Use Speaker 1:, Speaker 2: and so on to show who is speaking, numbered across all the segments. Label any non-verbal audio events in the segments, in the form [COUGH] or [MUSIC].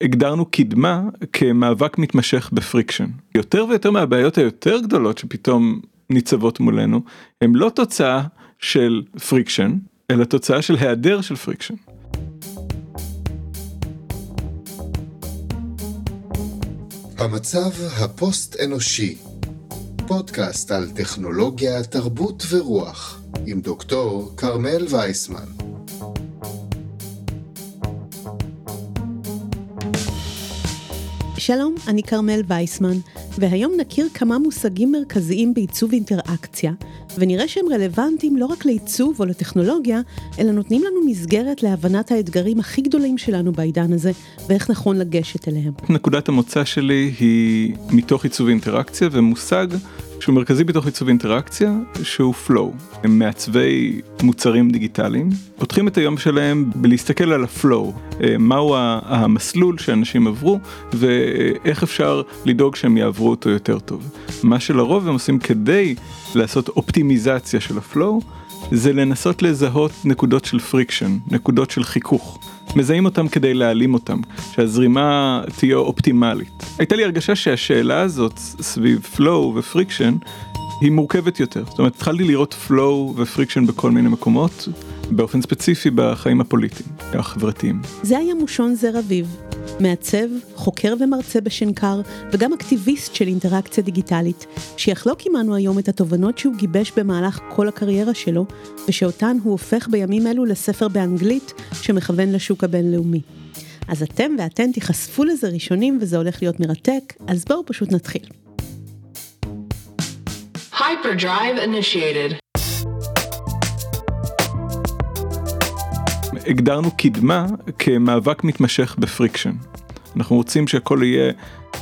Speaker 1: הגדרנו קדמה כמאבק מתמשך ב friction. יותר ויותר מהבעיות היותר גדולות שפתאום ניצבות מולנו, הם לא תוצאה של friction, אלא תוצאה של היעדר של friction.
Speaker 2: המצב הפוסט אנושי, פודקאסט על טכנולוגיה, תרבות ורוח, עם דוקטור כרמל וייסמן.
Speaker 3: שלום, אני כרמל וייסמן, והיום נכיר כמה מושגים מרכזיים בעיצוב אינטראקציה, ונראה שהם רלוונטיים לא רק לעיצוב או לטכנולוגיה, אלא נותנים לנו מסגרת להבנת האתגרים הכי גדולים שלנו בעידן הזה, ואיך נכון לגשת אליהם.
Speaker 1: נקודת המוצא שלי היא מתוך עיצוב אינטראקציה ומושג שהוא מרכזי בתוך עיצוב אינטראקציה שהוא flow. הם מעצבי מוצרים דיגיטליים, פותחים את היום שלהם בלהסתכל על הפלואו, מהו המסלול שאנשים עברו ואיך אפשר לדאוג שהם יעברו אותו יותר טוב. מה שלרוב הם עושים כדי לעשות אופטימיזציה של ה flow זה לנסות לזהות נקודות של friction, נקודות של חיכוך. מזהים אותם כדי להעלים אותם, שהזרימה תהיה אופטימלית. הייתה לי הרגשה שהשאלה הזאת סביב flow ו friction היא מורכבת יותר. זאת אומרת, התחלתי לראות flow ו friction בכל מיני מקומות, באופן ספציפי בחיים הפוליטיים, החברתיים.
Speaker 3: זה היה מושון זר אביב, מעצב, חוקר ומרצה בשנקר, וגם אקטיביסט של אינטראקציה דיגיטלית, שיחלוק עמנו היום את התובנות שהוא גיבש במהלך כל הקריירה שלו, ושאותן הוא הופך בימים אלו לספר באנגלית שמכוון לשוק הבינלאומי. אז אתם ואתן תיחשפו לזה ראשונים וזה הולך להיות מרתק, אז בואו פשוט נתחיל. Hyperdrive initiated.
Speaker 1: הגדרנו קדמה כמאבק מתמשך ב friction. אנחנו רוצים שהכל יהיה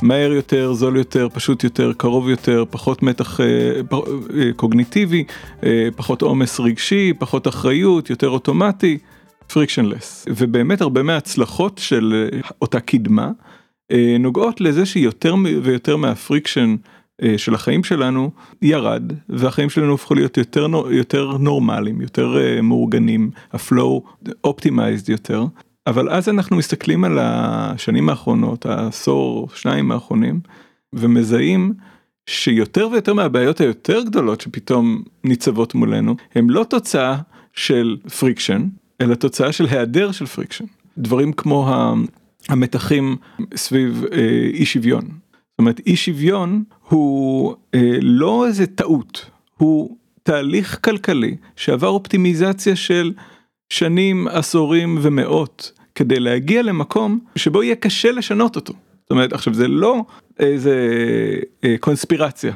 Speaker 1: מהר יותר, זול יותר, פשוט יותר, קרוב יותר, פחות מתח אה, אה, קוגניטיבי, אה, פחות עומס רגשי, פחות אחריות, יותר אוטומטי, frictionless. ובאמת הרבה מההצלחות של אותה קדמה נוגעות לזה שיותר ויותר מה friction של החיים שלנו ירד והחיים שלנו הפכו להיות יותר יותר נורמליים יותר אה, מאורגנים ה flow optimized יותר אבל אז אנחנו מסתכלים על השנים האחרונות העשור שניים האחרונים ומזהים שיותר ויותר מהבעיות היותר גדולות שפתאום ניצבות מולנו הם לא תוצאה של friction אלא תוצאה של היעדר של friction דברים כמו המתחים סביב אה, אי שוויון. זאת אומרת אי שוויון הוא אה, לא איזה טעות, הוא תהליך כלכלי שעבר אופטימיזציה של שנים, עשורים ומאות כדי להגיע למקום שבו יהיה קשה לשנות אותו. זאת אומרת עכשיו זה לא איזה אה, קונספירציה.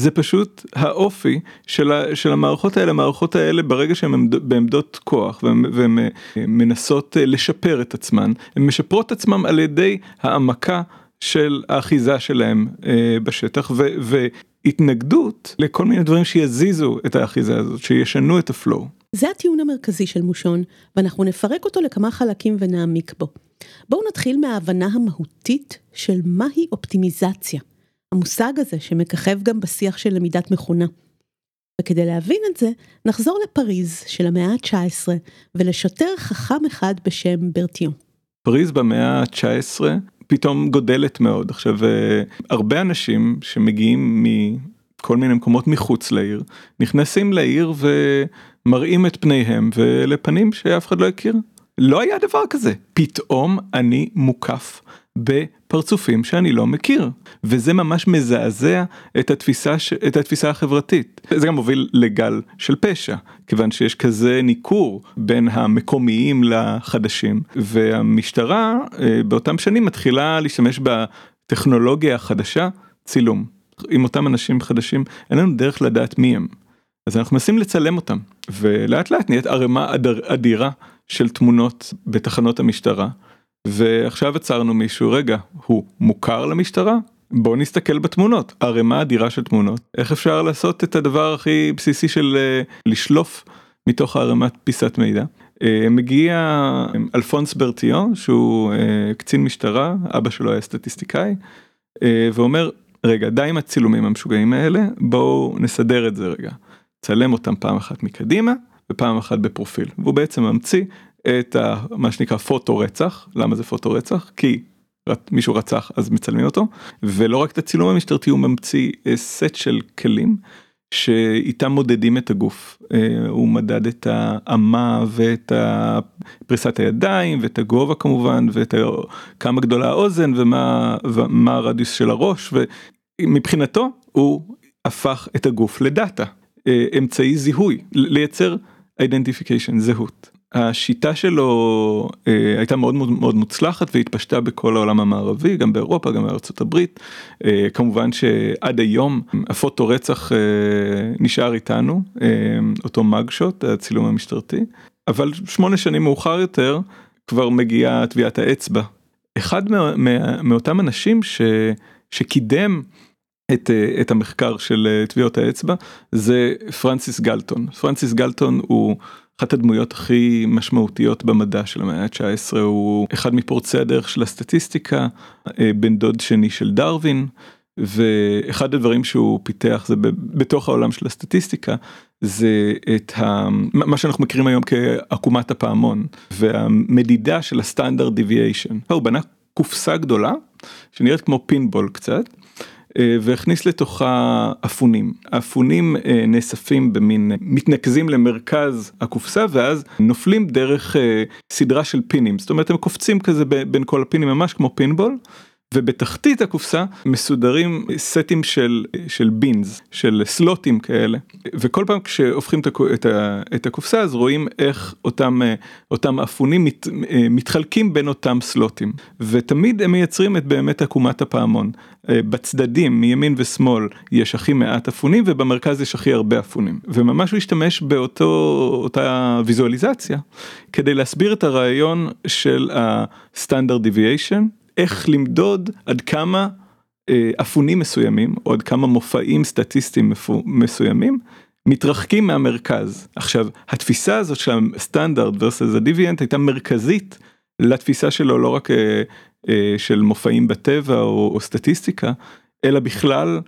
Speaker 1: זה פשוט האופי של, ה, של המערכות האלה, המערכות האלה ברגע שהן בעמדות כוח והן מנסות אה, לשפר את עצמן, הן משפרות את עצמן על ידי העמקה של האחיזה שלהם אה, בשטח ו, והתנגדות לכל מיני דברים שיזיזו את האחיזה הזאת, שישנו את הפלואו.
Speaker 3: זה הטיעון המרכזי של מושון, ואנחנו נפרק אותו לכמה חלקים ונעמיק בו. בואו נתחיל מההבנה המהותית של מהי אופטימיזציה. המושג הזה שמככב גם בשיח של למידת מכונה. וכדי להבין את זה, נחזור לפריז של המאה ה-19 ולשוטר חכם אחד בשם ברטיון.
Speaker 1: פריז במאה ה-19 פתאום גודלת מאוד. עכשיו אה, הרבה אנשים שמגיעים מכל מיני מקומות מחוץ לעיר נכנסים לעיר ומראים את פניהם ולפנים שאף אחד לא הכיר. לא היה דבר כזה. פתאום אני מוקף בפרצופים שאני לא מכיר. וזה ממש מזעזע את התפיסה את התפיסה החברתית. זה גם מוביל לגל של פשע כיוון שיש כזה ניכור בין המקומיים לחדשים. והמשטרה אה, באותם שנים מתחילה להשתמש בטכנולוגיה החדשה צילום. עם אותם אנשים חדשים אין לנו דרך לדעת מי הם. אז אנחנו מנסים לצלם אותם ולאט לאט נהיית ערימה אדירה של תמונות בתחנות המשטרה. ועכשיו עצרנו מישהו רגע הוא מוכר למשטרה בוא נסתכל בתמונות ערימה אדירה של תמונות איך אפשר לעשות את הדבר הכי בסיסי של uh, לשלוף מתוך ערימת פיסת מידע. Uh, מגיע אלפונס ברטיון שהוא קצין משטרה אבא שלו היה סטטיסטיקאי ואומר רגע די עם הצילומים המשוגעים האלה בואו נסדר את זה רגע. צלם אותם פעם אחת מקדימה ופעם אחת בפרופיל והוא בעצם ממציא את ה, מה שנקרא פוטו רצח. למה זה פוטו רצח? כי מישהו רצח אז מצלמים אותו. ולא רק את הצילום המשטרתי הוא ממציא סט של כלים שאיתם מודדים את הגוף. הוא מדד את האמה ואת פריסת הידיים ואת הגובה כמובן ואת כמה גדולה האוזן ומה ומה הרדיוס של הראש ומבחינתו הוא הפך את הגוף לדאטה. אמצעי זיהוי לייצר identification זהות. השיטה שלו אה, הייתה מאוד מאוד מוצלחת והתפשטה בכל העולם המערבי גם באירופה גם בארצות הברית אה, כמובן שעד היום הפוטו רצח אה, נשאר איתנו אה, אותו mugshot הצילום המשטרתי אבל שמונה שנים מאוחר יותר כבר מגיעה טביעת האצבע. אחד מה, מה, מאותם אנשים ש, שקידם את, אה, את המחקר של אה, טביעות האצבע זה פרנסיס גלטון פרנסיס גלטון הוא. אחת הדמויות הכי משמעותיות במדע של המאה ה-19 הוא אחד מפורצי הדרך של הסטטיסטיקה, אה, בן דוד שני של דרווין, ואחד הדברים שהוא פיתח זה בתוך העולם של הסטטיסטיקה זה את ה... מה שאנחנו מכירים היום כעקומת הפעמון והמדידה של ה standard deviation. הוא בנה קופסה גדולה שנראית כמו פינבול קצת. אה, והכניס לתוכה אפונים. האפונים אה, נאספים במין, מתנקזים למרכז הקופסה ואז נופלים דרך אה, סדרה של פינים, זאת אומרת הם קופצים כזה בין כל הפינים ממש כמו פינבול. ובתחתית הקופסה מסודרים סטים של של בינס של סלוטים כאלה. וכל פעם כשהופכים את הקופסה אז רואים איך אותם אותם אפונים מת, מתחלקים בין אותם סלוטים. ותמיד הם מייצרים את באמת עקומת הפעמון. בצדדים מימין ושמאל יש הכי מעט אפונים ובמרכז יש הכי הרבה אפונים. וממש הוא השתמש באותו אותה ויזואליזציה כדי להסביר את הרעיון של ה-standard deviation. איך למדוד עד כמה אה, אפונים מסוימים או עד כמה מופעים סטטיסטיים מסוימים מתרחקים מהמרכז. עכשיו התפיסה הזאת של הסטנדרט versus הדיוויאנט הייתה מרכזית לתפיסה שלו לא רק אה, אה, של מופעים בטבע או, או סטטיסטיקה אלא בכלל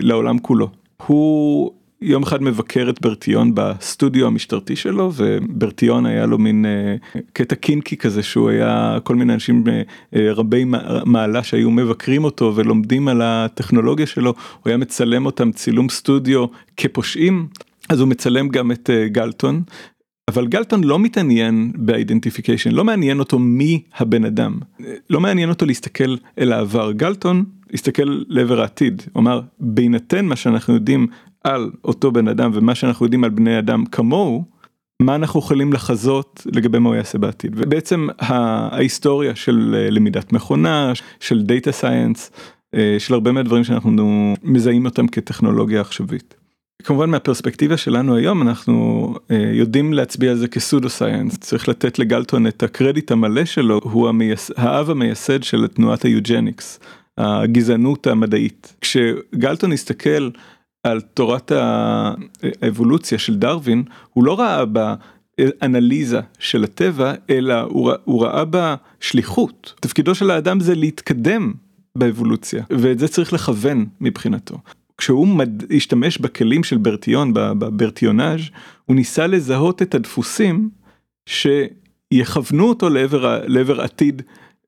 Speaker 1: לעולם כולו. הוא יום אחד מבקר את ברטיון בסטודיו המשטרתי שלו וברטיון היה לו מין uh, קטע קינקי כזה שהוא היה כל מיני אנשים uh, רבי מעלה שהיו מבקרים אותו ולומדים על הטכנולוגיה שלו הוא היה מצלם אותם צילום סטודיו כפושעים אז הוא מצלם גם את גלטון. אבל גלטון לא מתעניין ב identification לא מעניין אותו מי הבן אדם. לא מעניין אותו להסתכל אל העבר. גלטון הסתכל לעבר העתיד. הוא אמר בהינתן מה שאנחנו יודעים על אותו בן אדם ומה שאנחנו יודעים על בני אדם כמוהו, מה אנחנו יכולים לחזות לגבי מה הוא יעשה בעתיד. ובעצם ההיסטוריה של אה, למידת מכונה, של data science, של הרבה מהדברים שאנחנו מזהים אותם כטכנולוגיה עכשווית. כמובן מהפרספקטיבה שלנו היום אנחנו אה, יודעים להצביע על זה כסודו סייאנס צריך לתת לגלטון את הקרדיט המלא שלו הוא המייס... האב המייסד של תנועת היוג'ניקס הגזענות המדעית כשגלטון הסתכל על תורת האבולוציה של דרווין, הוא לא ראה באנליזה של הטבע, אלא הוא, ראה בה שליחות. תפקידו של האדם זה להתקדם באבולוציה, ואת זה צריך לכוון מבחינתו. כשהוא מד... השתמש בכלים של ברטיון, בברטיונאז', הוא ניסה לזהות את הדפוסים שיכוונו אותו לעבר, לעבר עתיד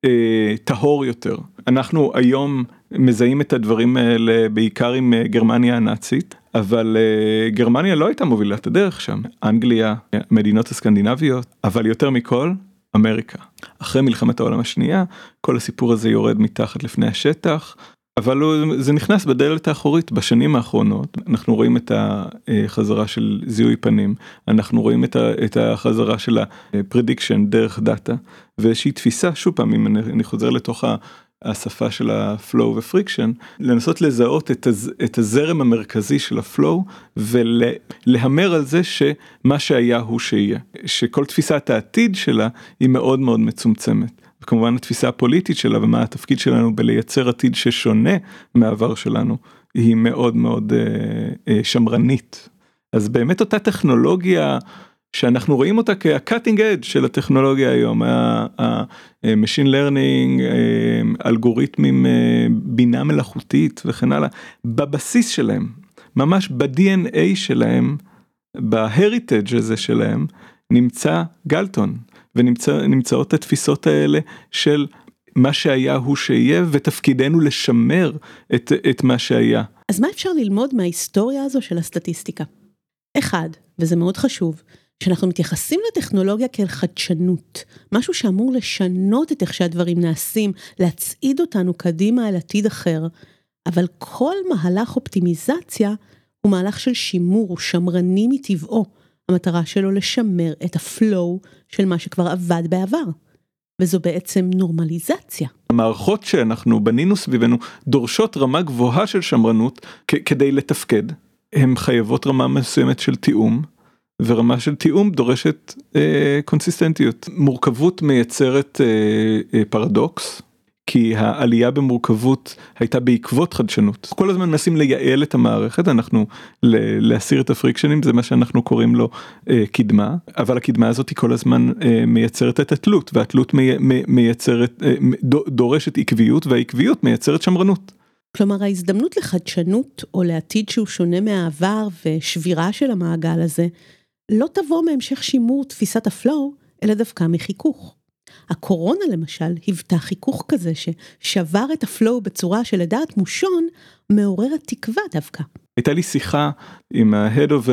Speaker 1: אה, טהור יותר. אנחנו היום מזהים את הדברים האלה בעיקר עם אה, גרמניה הנאצית, אבל אה, גרמניה לא הייתה מובילת הדרך שם, אנגליה, מדינות הסקנדינביות, אבל יותר מכל, אמריקה. אחרי מלחמת העולם השנייה, כל הסיפור הזה יורד מתחת לפני השטח, אבל זה נכנס בדלת האחורית בשנים האחרונות אנחנו רואים את החזרה של זיהוי פנים אנחנו רואים את החזרה של ה prediction דרך דאטה ואיזושהי תפיסה שוב פעם אם אני חוזר לתוך השפה של ה flow ו friction לנסות לזהות את, הז, את הזרם המרכזי של ה flow ולהמר על זה שמה שהיה הוא שיהיה שכל תפיסת העתיד שלה היא מאוד מאוד מצומצמת. וכמובן התפיסה הפוליטית שלה ומה התפקיד שלנו בלייצר עתיד ששונה מהעבר שלנו היא מאוד מאוד אה, אה, שמרנית. אז באמת אותה טכנולוגיה שאנחנו רואים אותה כ-cutting edge של הטכנולוגיה היום, ה-machine learning, אה, אלגוריתמים, אה, בינה מלאכותית וכן הלאה, בבסיס שלהם, ממש ב-DNA שלהם, ב-heritage הזה שלהם, נמצא גלטון. ונמצאות התפיסות האלה של מה שהיה הוא שיהיה ותפקידנו לשמר את, את מה שהיה.
Speaker 3: אז מה אפשר ללמוד מההיסטוריה הזו של הסטטיסטיקה? אחד, וזה מאוד חשוב, שאנחנו מתייחסים לטכנולוגיה כאל חדשנות, משהו שאמור לשנות את איך שהדברים נעשים, להצעיד אותנו קדימה אל עתיד אחר, אבל כל מהלך אופטימיזציה הוא מהלך של שימור, הוא שמרני מטבעו. המטרה שלו לשמר את ה flow של מה שכבר עבד בעבר. וזו בעצם נורמליזציה.
Speaker 1: המערכות שאנחנו בנינו סביבנו דורשות רמה גבוהה של שמרנות כדי לתפקד. הן חייבות רמה מסוימת של תיאום, ורמה של תיאום דורשת אה, קונסיסטנטיות. מורכבות מייצרת אה, אה, פרדוקס, כי העלייה במורכבות הייתה בעקבות חדשנות. כל הזמן מנסים לייעל את המערכת, אנחנו להסיר את הפריקשנים, זה מה שאנחנו קוראים לו אה, קדמה, אבל הקדמה הזאת היא כל הזמן אה, מייצרת את התלות, והתלות מי, מי, מייצרת, אה, דורשת עקביות, והעקביות מייצרת שמרנות.
Speaker 3: כלומר ההזדמנות לחדשנות או לעתיד שהוא שונה מהעבר ושבירה של המעגל הזה, לא תבוא מהמשך שימור תפיסת הפלואו, אלא דווקא מחיכוך. הקורונה למשל היוותה חיכוך כזה ששבר את הפלואו בצורה שלדעת מושון מעוררת תקווה דווקא.
Speaker 1: הייתה לי שיחה עם ה-Head of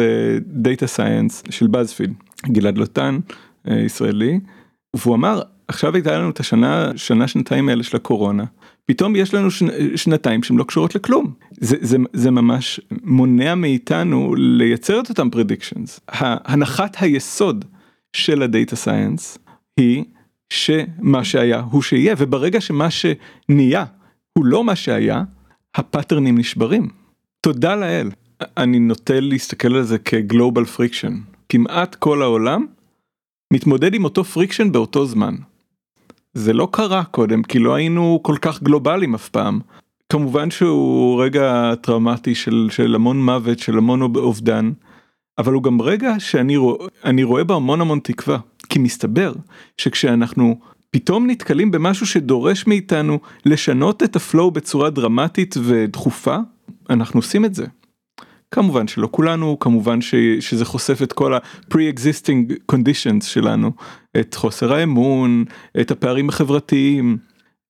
Speaker 1: Data Science של בזפיד, גלעד לוטן, אה, ישראלי, והוא אמר, עכשיו הייתה לנו את השנה, שנה שנתיים האלה של הקורונה, פתאום יש לנו שנ, שנתיים שהן לא קשורות לכלום. זה, זה, זה ממש מונע מאיתנו לייצר את אותם predictions. הנחת היסוד של ה data science היא שמה שהיה הוא שיהיה, וברגע שמה שנהיה הוא לא מה שהיה, הפאטרנים נשברים. תודה לאל. אני נוטה להסתכל על זה כ global friction. כמעט כל העולם מתמודד עם אותו friction באותו זמן. זה לא קרה קודם כי לא היינו כל כך גלובליים אף פעם. כמובן שהוא רגע טראומטי של, של המון מוות, של המון אובדן, אבל הוא גם רגע שאני רוא, רואה בו המון המון תקווה. כי מסתבר שכשאנחנו פתאום נתקלים במשהו שדורש מאיתנו לשנות את הפלואו בצורה דרמטית ודחופה, אנחנו עושים את זה. כמובן שלא כולנו, כמובן ש, שזה חושף את כל ה-pre-existing conditions שלנו, את חוסר האמון, את הפערים החברתיים,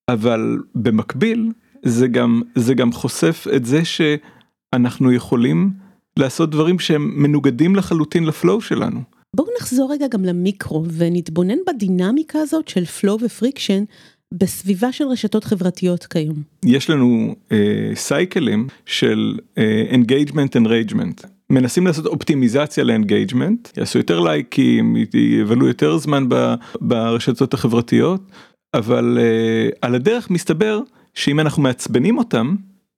Speaker 1: אבל במקביל זה גם, זה גם חושף את זה שאנחנו יכולים לעשות דברים שהם מנוגדים לחלוטין ל flow שלנו.
Speaker 3: בואו נחזור רגע גם למיקרו ונתבונן בדינמיקה הזאת של flow ו friction בסביבה של רשתות חברתיות כיום.
Speaker 1: יש לנו סייקלים אה, של אה, engagement enragement. מנסים לעשות אופטימיזציה ל engagement, יעשו יותר לייקים, יבלו יותר זמן ברשתות החברתיות, אבל אה, על הדרך מסתבר שאם אנחנו מעצבנים אותם,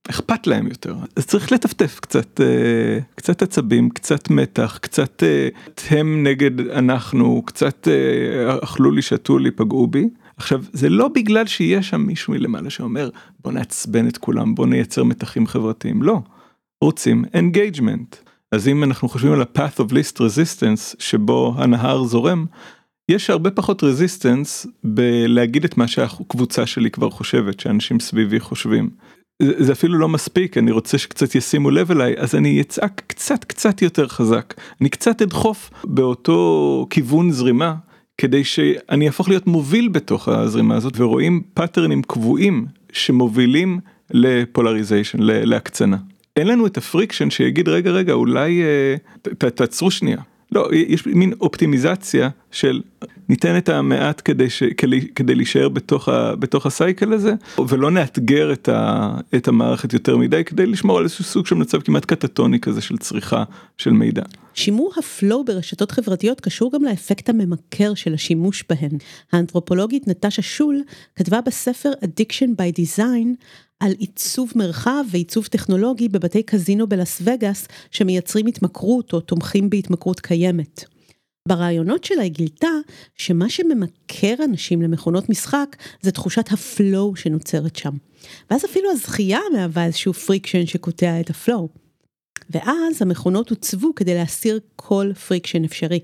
Speaker 1: אכפת להם יותר אז צריך לטפטף קצת אה, קצת עצבים קצת מתח קצת אה, הם נגד אנחנו קצת אה, אכלו לי שתו לי פגעו בי עכשיו זה לא בגלל שיש שם מישהו מלמעלה שאומר בוא נעצבן את כולם בוא נייצר מתחים חברתיים. לא. רוצים engagement אז אם אנחנו חושבים על ה-path of least resistance שבו הנהר זורם יש הרבה פחות resistance בלהגיד את מה שהקבוצה שלי כבר חושבת שאנשים סביבי חושבים. זה אפילו לא מספיק אני רוצה שקצת ישימו לב אליי אז אני אצעק קצת קצת יותר חזק. אני קצת אדחוף באותו כיוון זרימה כדי שאני אהפוך להיות מוביל בתוך הזרימה הזאת ורואים פאטרנים קבועים שמובילים ל polarization להקצנה. אין לנו את ה friction שיגיד רגע רגע אולי אה, תעצרו שנייה לא יש מין אופטימיזציה של ניתן את המעט כדי, ש, כדי, כדי להישאר בתוך, ה, בתוך ה cycle הזה ולא נאתגר את, ה, את המערכת יותר מדי כדי לשמור על איזשהו סוג של מצב כמעט קטטוני כזה של צריכה של מידע.
Speaker 3: שימור הפלואו ברשתות חברתיות קשור גם לאפקט הממכר של השימוש בהן. האנתרופולוגית נטשה שול כתבה בספר Addiction by Design על עיצוב מרחב ועיצוב טכנולוגי בבתי קזינו בלאס וגאס שמייצרים התמכרות או תומכים בהתמכרות קיימת. ברעיונות שלה היא גילתה שמה שממכר אנשים למכונות משחק זה תחושת ה flow שנוצרת שם. ואז אפילו הזכייה מהווה איזשהו friction שקוטע את ה flow. ואז המכונות הוצבו כדי להסיר כל friction אפשרי.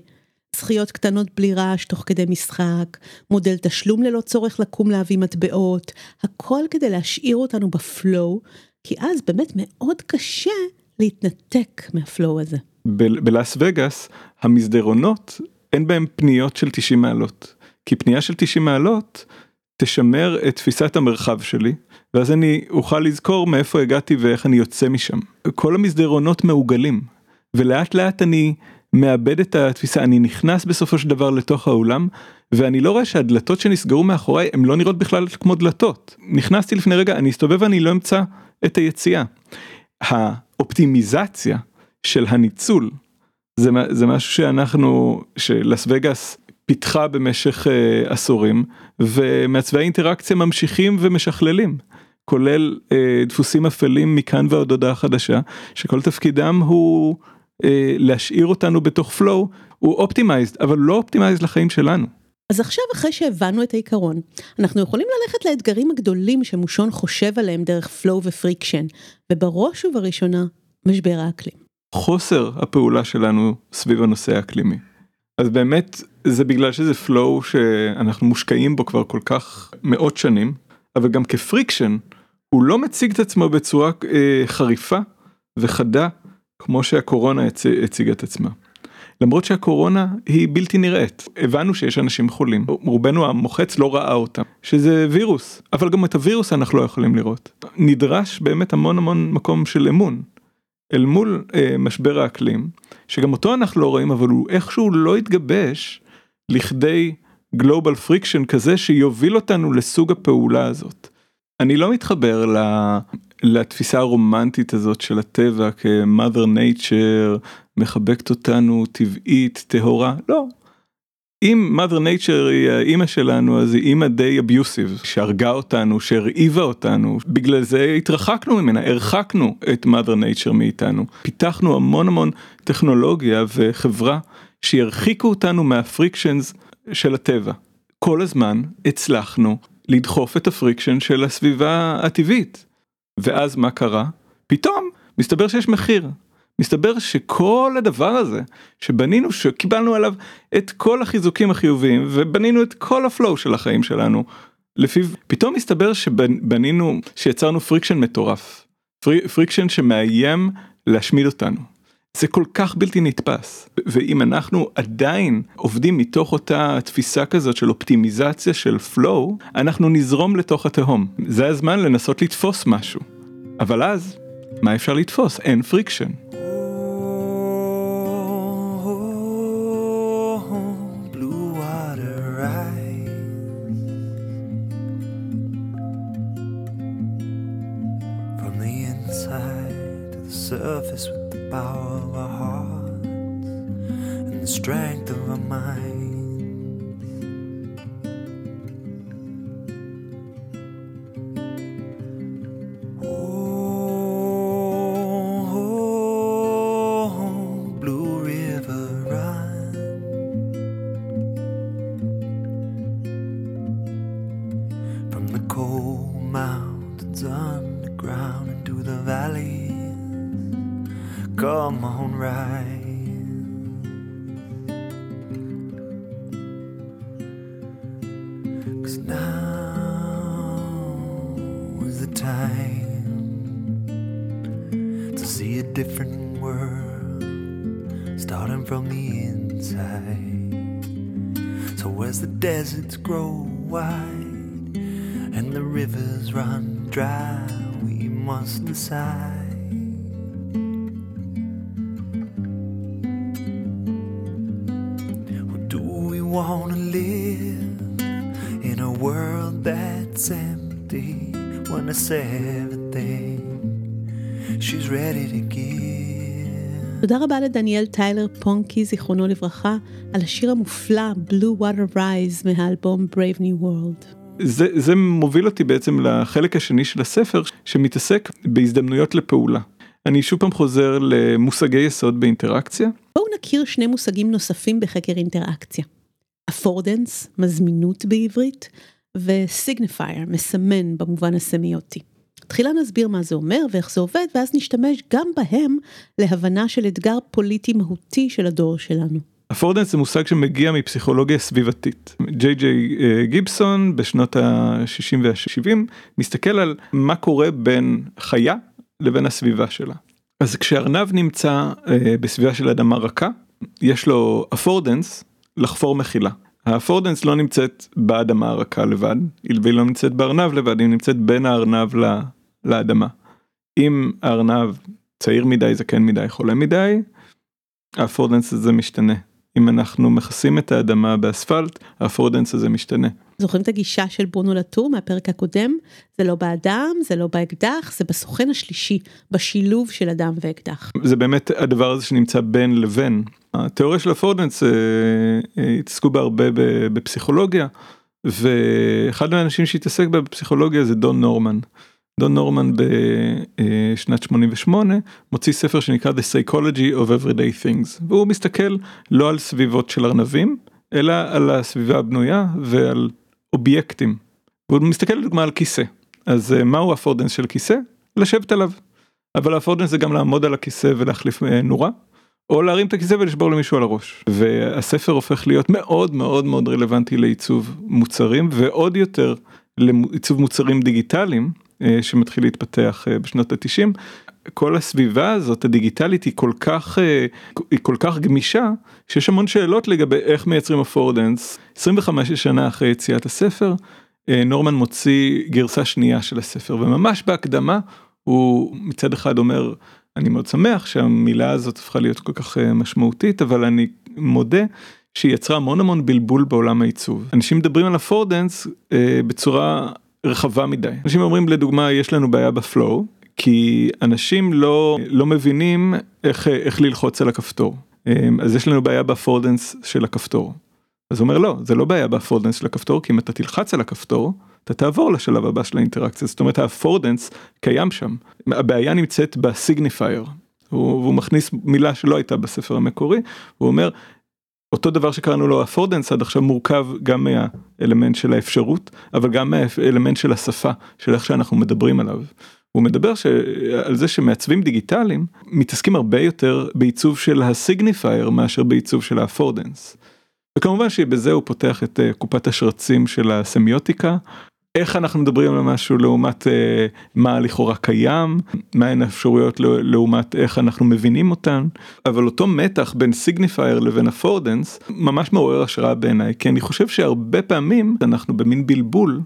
Speaker 3: זכיות קטנות בלי רעש תוך כדי משחק, מודל תשלום ללא צורך לקום להביא מטבעות, הכל כדי להשאיר אותנו ב flow, כי אז באמת מאוד קשה להתנתק מה flow הזה.
Speaker 1: בלאס וגאס המסדרונות אין בהם פניות של 90 מעלות כי פנייה של 90 מעלות תשמר את תפיסת המרחב שלי, ואז אני אוכל לזכור מאיפה הגעתי ואיך אני יוצא משם. כל המסדרונות מעוגלים, ולאט לאט אני מאבד את התפיסה, אני נכנס בסופו של דבר לתוך האולם, ואני לא רואה שהדלתות שנסגרו מאחוריי הן לא נראות בכלל כמו דלתות. נכנסתי לפני רגע, אני אסתובב ואני לא אמצא את היציאה. האופטימיזציה של הניצול, זה, זה משהו שאנחנו, שלאס וגאס פיתחה במשך אה, עשורים, ומעצבי האינטראקציה ממשיכים ומשכללים. כולל אה, דפוסים אפלים מכאן ועוד הודעה חדשה, שכל תפקידם הוא להשאיר אותנו בתוך flow, הוא optimized, אבל לא optimized לחיים שלנו.
Speaker 3: אז עכשיו אחרי שהבנו את העיקרון, אנחנו יכולים ללכת לאתגרים הגדולים שמושון חושב עליהם דרך flow ו friction, ובראש ובראשונה, משבר האקלים.
Speaker 1: חוסר הפעולה שלנו סביב הנושא האקלימי. אז באמת זה בגלל שזה flow שאנחנו מושקעים בו כבר כל כך מאות שנים, אבל גם כ friction הוא לא מציג את עצמו בצורה אה, חריפה וחדה כמו שהקורונה הצ... הציגה את עצמה. למרות שהקורונה היא בלתי נראית, הבנו שיש אנשים חולים, רובנו המוחץ לא ראה אותם, שזה וירוס, אבל גם את הווירוס אנחנו לא יכולים לראות. נדרש באמת המון המון מקום של אמון. אל מול אה, משבר האקלים, שגם אותו אנחנו לא רואים, אבל הוא איכשהו לא התגבש לכדי global friction כזה שיוביל אותנו לסוג הפעולה הזאת. אני לא מתחבר לתפיסה הרומנטית הזאת של הטבע כ-mother nature מחבקת אותנו טבעית טהורה לא. אם mother nature היא האימא שלנו אז היא אימא די abusive שהרגה אותנו שהרעיבה אותנו בגלל זה התרחקנו ממנה הרחקנו את mother nature מאיתנו פיתחנו המון המון טכנולוגיה וחברה שירחיקו אותנו מה frictions של הטבע. כל הזמן הצלחנו לדחוף את ה friction של הסביבה הטבעית. ואז מה קרה? פתאום מסתבר שיש מחיר. מסתבר שכל הדבר הזה שבנינו שקיבלנו עליו את כל החיזוקים החיוביים ובנינו את כל ה flow של החיים שלנו לפיו פתאום מסתבר שבנינו שיצרנו friction מטורף fri, friction שמאיים להשמיד אותנו. זה כל כך בלתי נתפס. ואם אנחנו עדיין עובדים מתוך אותה תפיסה כזאת של אופטימיזציה של flow אנחנו נזרום לתוך התהום. זה הזמן לנסות לתפוס משהו. אבל אז מה אפשר לתפוס? אין friction. Must decide. Well, do we want to live in a world that's empty when it's everything she's ready to give? תודה רבה לדניאל טיילר פונקי, זיכרונו לברכה, על השיר המופלא Blue Water Rise מהאלבום Brave New World. זה, זה מוביל אותי בעצם לחלק השני של הספר שמתעסק בהזדמנויות לפעולה. אני שוב פעם חוזר למושגי יסוד באינטראקציה. בואו נכיר שני מושגים נוספים בחקר אינטראקציה. אפורדנס, מזמינות בעברית, וסיגניפייר, מסמן במובן הסמיוטי. תחילה נסביר מה זה אומר ואיך זה עובד, ואז נשתמש גם בהם להבנה של אתגר פוליטי מהותי של הדור שלנו. אפורדנס זה מושג שמגיע מפסיכולוגיה סביבתית. ג'יי ג'יי אה, גיבסון בשנות ה-60 וה-70 מסתכל על מה קורה בין חיה לבין הסביבה שלה. אז כשארנב נמצא אה, בסביבה של אדמה רכה, יש לו אפורדנס לחפור מחילה. האפורדנס לא נמצאת באדמה הרכה לבד, והיא לא נמצאת בארנב לבד, היא נמצאת בין הארנב לאדמה. אם הארנב צעיר מדי, זקן מדי, חולה מדי, ה affordance הזה משתנה. אם אנחנו מכסים את האדמה באספלט, ה affordance הזה משתנה.
Speaker 3: זוכרים את הגישה של ברונו לטור מהפרק הקודם? זה לא באדם, זה לא באקדח, זה בסוכן השלישי, בשילוב של אדם ואקדח.
Speaker 1: זה באמת הדבר הזה שנמצא בין לבין. התיאוריה של ה affordance אה, אה, התעסקו בה הרבה בפסיכולוגיה, ואחד האנשים שהתעסק בה בפסיכולוגיה זה דון נורמן. דון נורמן בשנת 88 מוציא ספר שנקרא The Psychology of Everyday Things והוא מסתכל לא על סביבות של ארנבים אלא על הסביבה הבנויה ועל אובייקטים. והוא מסתכל לדוגמה על כיסא אז מהו הפורדנס של כיסא? לשבת עליו. אבל הפורדנס זה גם לעמוד על הכיסא ולהחליף נורה או להרים את הכיסא ולשבור למישהו על הראש והספר הופך להיות מאוד מאוד מאוד רלוונטי לעיצוב מוצרים ועוד יותר לעיצוב מוצרים דיגיטליים אה, שמתחיל להתפתח אה, בשנות התשעים. כל הסביבה הזאת הדיגיטלית היא כל כך אה, היא כל כך גמישה שיש המון שאלות לגבי איך מייצרים אפורדנס 25 שנה אחרי יציאת הספר נורמן מוציא גרסה שנייה של הספר וממש בהקדמה הוא מצד אחד אומר אני מאוד שמח שהמילה הזאת הפכה להיות כל כך משמעותית אבל אני מודה שהיא יצרה המון המון בלבול בעולם העיצוב אנשים מדברים על affordance בצורה רחבה מדי. אנשים אומרים לדוגמה יש לנו בעיה ב flow כי אנשים לא לא מבינים איך איך ללחוץ על הכפתור אמ, אז יש לנו בעיה ב affordance של הכפתור. אז הוא אומר לא זה לא בעיה ב affordance של הכפתור כי אם אתה תלחץ על הכפתור אתה תעבור לשלב הבא של האינטראקציה זאת אומרת ה affordance קיים שם הבעיה נמצאת ב signifier. הוא, הוא מכניס מילה שלא הייתה בספר המקורי הוא אומר אותו דבר שקראנו לו affordance עד עכשיו מורכב גם מהאלמנט של האפשרות אבל גם מהאלמנט של השפה של איך שאנחנו מדברים עליו. הוא מדבר. על זה שמעצבים דיגיטליים מתעסקים הרבה יותר בעיצוב של ה signifier מאשר בעיצוב של ה affordance. וכמובן שבזה הוא פותח את אה, קופת השרצים של הסמיוטיקה איך אנחנו מדברים על משהו לעומת אה, מה לכאורה קיים, מהן האפשרויות לעומת איך אנחנו מבינים אותן, אבל אותו מתח בין signifier לבין affordance ממש מעורר השראה בעיניי, כי אני חושב שהרבה פעמים אנחנו במין בלבול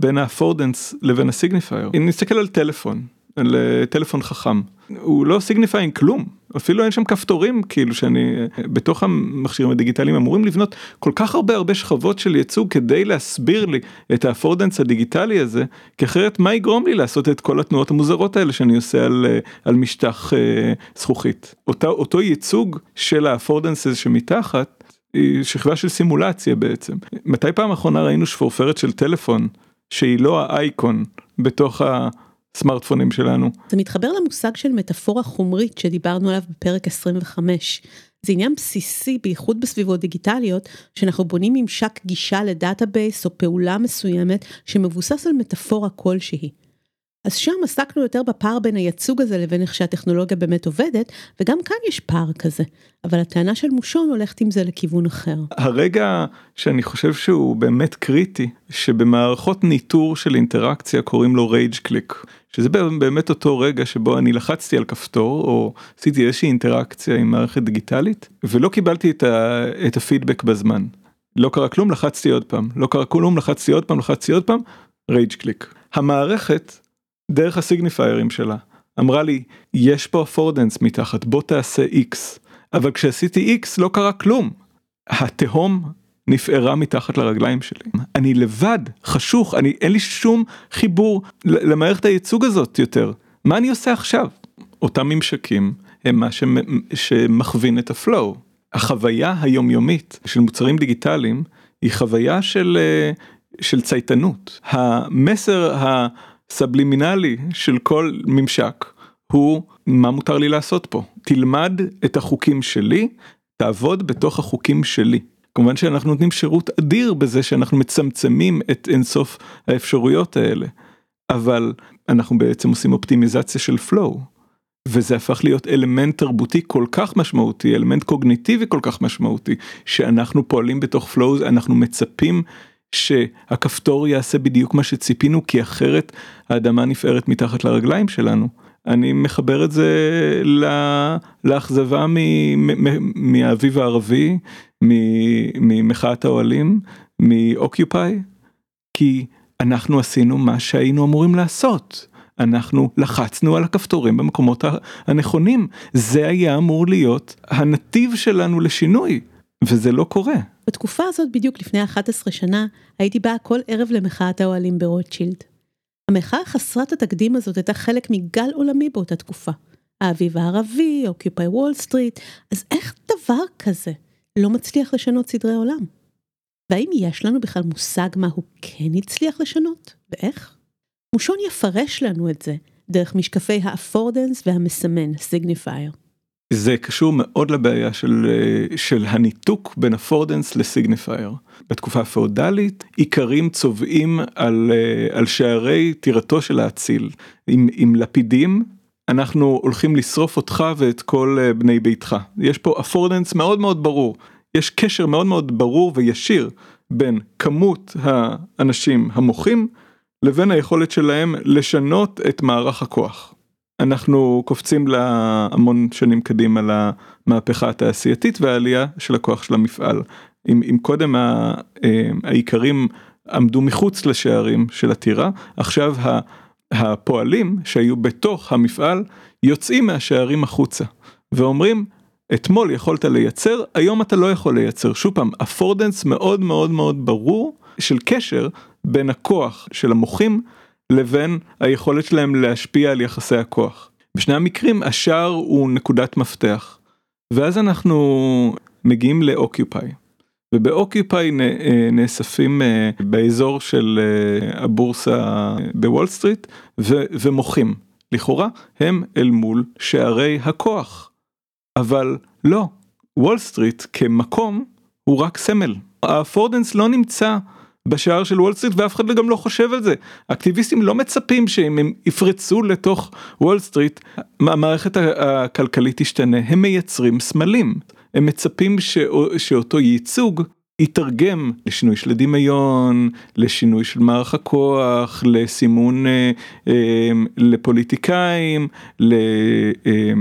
Speaker 1: בין ה affordance לבין ה signifier. אם נסתכל על טלפון, לטלפון חכם הוא לא signifying כלום. אפילו אין שם כפתורים כאילו שאני בתוך המכשירים הדיגיטליים אמורים לבנות כל כך הרבה הרבה שכבות של ייצוג כדי להסביר לי את ה affordance הדיגיטלי הזה כי אחרת מה יגרום לי לעשות את כל התנועות המוזרות האלה שאני עושה על, על משטח אה, זכוכית? אותו, אותו ייצוג של ה affordance הזה שמתחת היא שכבה של סימולציה בעצם. מתי פעם אחרונה ראינו שפורפרת של טלפון שהיא לא האייקון בתוך ה... הסמארטפונים שלנו.
Speaker 3: זה מתחבר למושג של מטאפורה חומרית שדיברנו עליו בפרק 25. זה עניין בסיסי, בייחוד בסביבות דיגיטליות, שאנחנו בונים ממשק גישה ל database או פעולה מסוימת שמבוסס על מטאפורה כלשהי. אז שם עסקנו יותר בפער בין הייצוג הזה לבין איך שהטכנולוגיה באמת עובדת, וגם כאן יש פער כזה. אבל הטענה של מושון הולכת עם זה לכיוון אחר.
Speaker 1: הרגע שאני חושב שהוא באמת קריטי, שבמערכות ניטור של אינטראקציה קוראים לו rage click. שזה באמת אותו רגע שבו אני לחצתי על כפתור או עשיתי איזושהי אינטראקציה עם מערכת דיגיטלית ולא קיבלתי את, ה, את הפידבק בזמן. לא קרה כלום לחצתי עוד פעם לא קרה כלום לחצתי עוד פעם לחצתי עוד פעם רייג' קליק. המערכת דרך הסיגניפיירים שלה אמרה לי יש פה אפורדנס מתחת בוא תעשה x אבל כשעשיתי x לא קרה כלום. התהום נפערה מתחת לרגליים שלי. אני לבד, חשוך, אני, אין לי שום חיבור למערכת הייצוג הזאת יותר. מה אני עושה עכשיו? אותם ממשקים הם מה שמכווין את הפלואו. החוויה היומיומית של מוצרים דיגיטליים היא חוויה של, אה, של צייתנות. המסר הסבלימינלי של כל ממשק הוא מה מותר לי לעשות פה. תלמד את החוקים שלי, תעבוד בתוך החוקים שלי. כמובן שאנחנו נותנים שירות אדיר בזה שאנחנו מצמצמים את אינסוף האפשרויות האלה, אבל אנחנו בעצם עושים אופטימיזציה של flow. וזה הפך להיות אלמנט תרבותי כל כך משמעותי, אלמנט קוגניטיבי כל כך משמעותי, שאנחנו פועלים בתוך flow, אנחנו מצפים שהכפתור יעשה בדיוק מה שציפינו, כי אחרת האדמה נפערת מתחת לרגליים שלנו. אני מחבר את זה לאכזבה מהאביב הערבי, ממחאת האוהלים, מאוקיופאי, כי אנחנו עשינו מה שהיינו אמורים לעשות. אנחנו לחצנו על הכפתורים במקומות הנכונים, זה היה אמור להיות הנתיב שלנו לשינוי, וזה לא קורה.
Speaker 3: בתקופה הזאת בדיוק לפני 11 שנה הייתי באה כל ערב למחאת האוהלים ברוטשילד. המחאה חסרת התקדים הזאת הייתה חלק מגל עולמי באותה תקופה. האביב הערבי, אוקיופאי וול סטריט, אז איך דבר כזה לא מצליח לשנות סדרי עולם? והאם יש לנו בכלל מושג מה הוא כן הצליח לשנות, ואיך? מושון יפרש לנו את זה דרך משקפי ה affordance והמסמן, signifier.
Speaker 1: זה קשור מאוד לבעיה של, של הניתוק בין affordance ל signifier. בתקופה הפאודלית איכרים צובאים על, על שערי טירתו של האציל עם, עם לפידים אנחנו הולכים לשרוף אותך ואת כל בני ביתך. יש פה אפורדנס מאוד מאוד ברור. יש קשר מאוד מאוד ברור וישיר בין כמות האנשים המוחים לבין היכולת שלהם לשנות את מערך הכוח. אנחנו קופצים להמון שנים קדימה למהפכה התעשייתית והעלייה של הכוח של המפעל. אם, אם קודם האיכרים עמדו מחוץ לשערים של הטירה, עכשיו הפועלים שהיו בתוך המפעל יוצאים מהשערים החוצה ואומרים אתמול יכולת לייצר, היום אתה לא יכול לייצר. שוב פעם, affordance מאוד מאוד מאוד ברור של קשר בין הכוח של המוחים לבין היכולת שלהם להשפיע על יחסי הכוח. בשני המקרים השער הוא נקודת מפתח. ואז אנחנו מגיעים ל Occupy. וב Occupy אה, נאספים אה, באזור של אה, הבורסה בוול סטריט ומוחים. לכאורה הם אל מול שערי הכוח. אבל לא, וול סטריט כמקום הוא רק סמל. ה affordance לא נמצא בשער של וול סטריט ואף אחד גם לא חושב על זה. אקטיביסטים לא מצפים שאם הם יפרצו לתוך וול סטריט המערכת הכלכלית תשתנה, הם מייצרים סמלים. הם מצפים שאותו ייצוג יתרגם לשינוי של הדמיון, לשינוי של מערך הכוח, לסימון אה, אה, לפוליטיקאים, אה,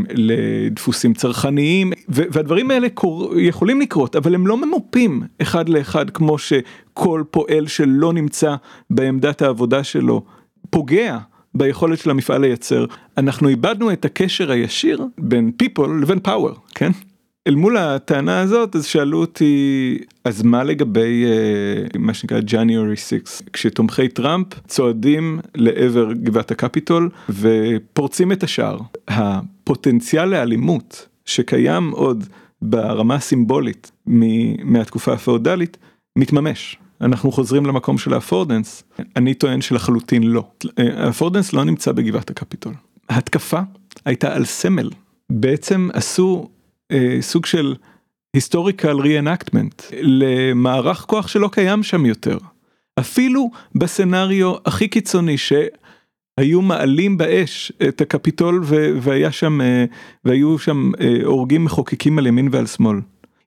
Speaker 1: לדפוסים צרכניים, והדברים האלה קור, יכולים לקרות, אבל הם לא ממופים אחד לאחד כמו שכל פועל שלא נמצא בעמדת העבודה שלו פוגע. ביכולת של המפעל לייצר, אנחנו איבדנו את הקשר הישיר בין people לבין power, כן? אל מול הטענה הזאת אז שאלו אותי אז מה לגבי uh, מה שנקרא January 6 כשתומכי טראמפ צועדים לעבר גבעת הקפיטול ופורצים את השער הפוטנציאל לאלימות שקיים עוד ברמה הסימבולית מהתקופה הפאודלית מתממש. אנחנו חוזרים למקום של ה affordance, אני טוען שלחלוטין לא. ה affordance לא נמצא בגבעת הקפיטול. התקפה הייתה על סמל. בעצם עשו סוג של היסטוריקל ריאנקטמנט למערך כוח שלא קיים שם יותר. אפילו בסצנריו הכי קיצוני שהיו מעלים באש את הקפיטול והיה שם אה, והיו שם אה, הורגים מחוקקים על ימין ועל שמאל.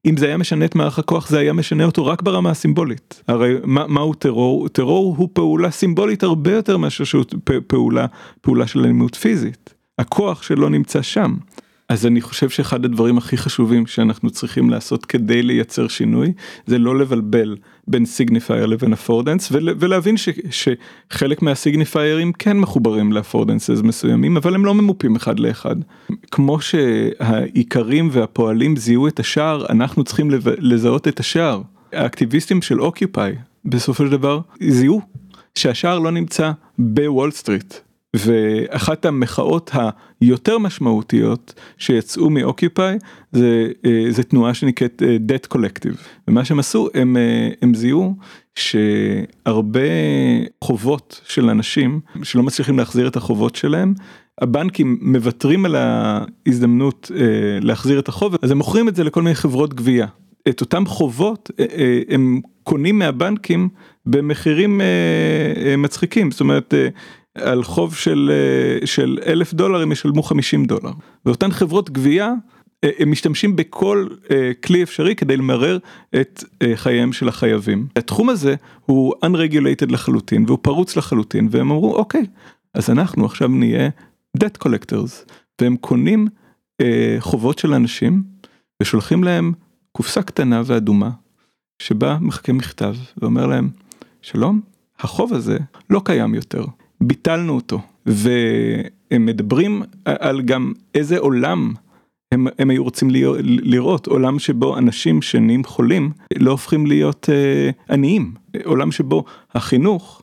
Speaker 1: אם זה היה משנה את מערך הכוח זה היה משנה אותו רק ברמה הסימבולית. הרי מה, מהו טרור? טרור הוא פעולה סימבולית הרבה יותר מאשר שהוא פעולה, פעולה של אלימות פיזית. הכוח שלא נמצא שם. אז אני חושב שאחד הדברים הכי חשובים שאנחנו צריכים לעשות כדי לייצר שינוי זה לא לבלבל בין signifier לבין affordance ולהבין ש, שחלק מהסיגניפיירים כן מחוברים ל affordances מסוימים אבל הם לא ממופים אחד לאחד. כמו שהאיכרים והפועלים זיהו את השער אנחנו צריכים לזהות את השער. האקטיביסטים של אוקיופאי בסופו של דבר זיהו שהשער לא נמצא בוול סטריט ואחת המחאות היותר משמעותיות שיצאו מאוקיופאי זה, אה, זה תנועה שנקראת אה, debt collective ומה שהם עשו הם, אה, הם זיהו שהרבה חובות של אנשים שלא מצליחים להחזיר את החובות שלהם הבנקים מוותרים על ההזדמנות להחזיר את החוב אז הם מוכרים את זה לכל מיני חברות גבייה. את אותם חובות הם קונים מהבנקים במחירים מצחיקים זאת אומרת על חוב של אה, של אלף דולר הם ישלמו 50 דולר. ואותן חברות גבייה אה, הם משתמשים בכל אה, כלי אפשרי כדי למרר את חייהם של החייבים. התחום הזה הוא unregulated לחלוטין והוא פרוץ לחלוטין והם אמרו אוקיי אז אנחנו עכשיו נהיה debt collectors. והם קונים חובות של אנשים ושולחים להם קופסה קטנה ואדומה שבה מחכה מכתב ואומר להם שלום החוב הזה לא קיים יותר ביטלנו אותו והם מדברים על גם איזה עולם הם, הם היו רוצים להיות, לראות עולם שבו אנשים שנהיים חולים לא הופכים להיות אה, עניים עולם שבו החינוך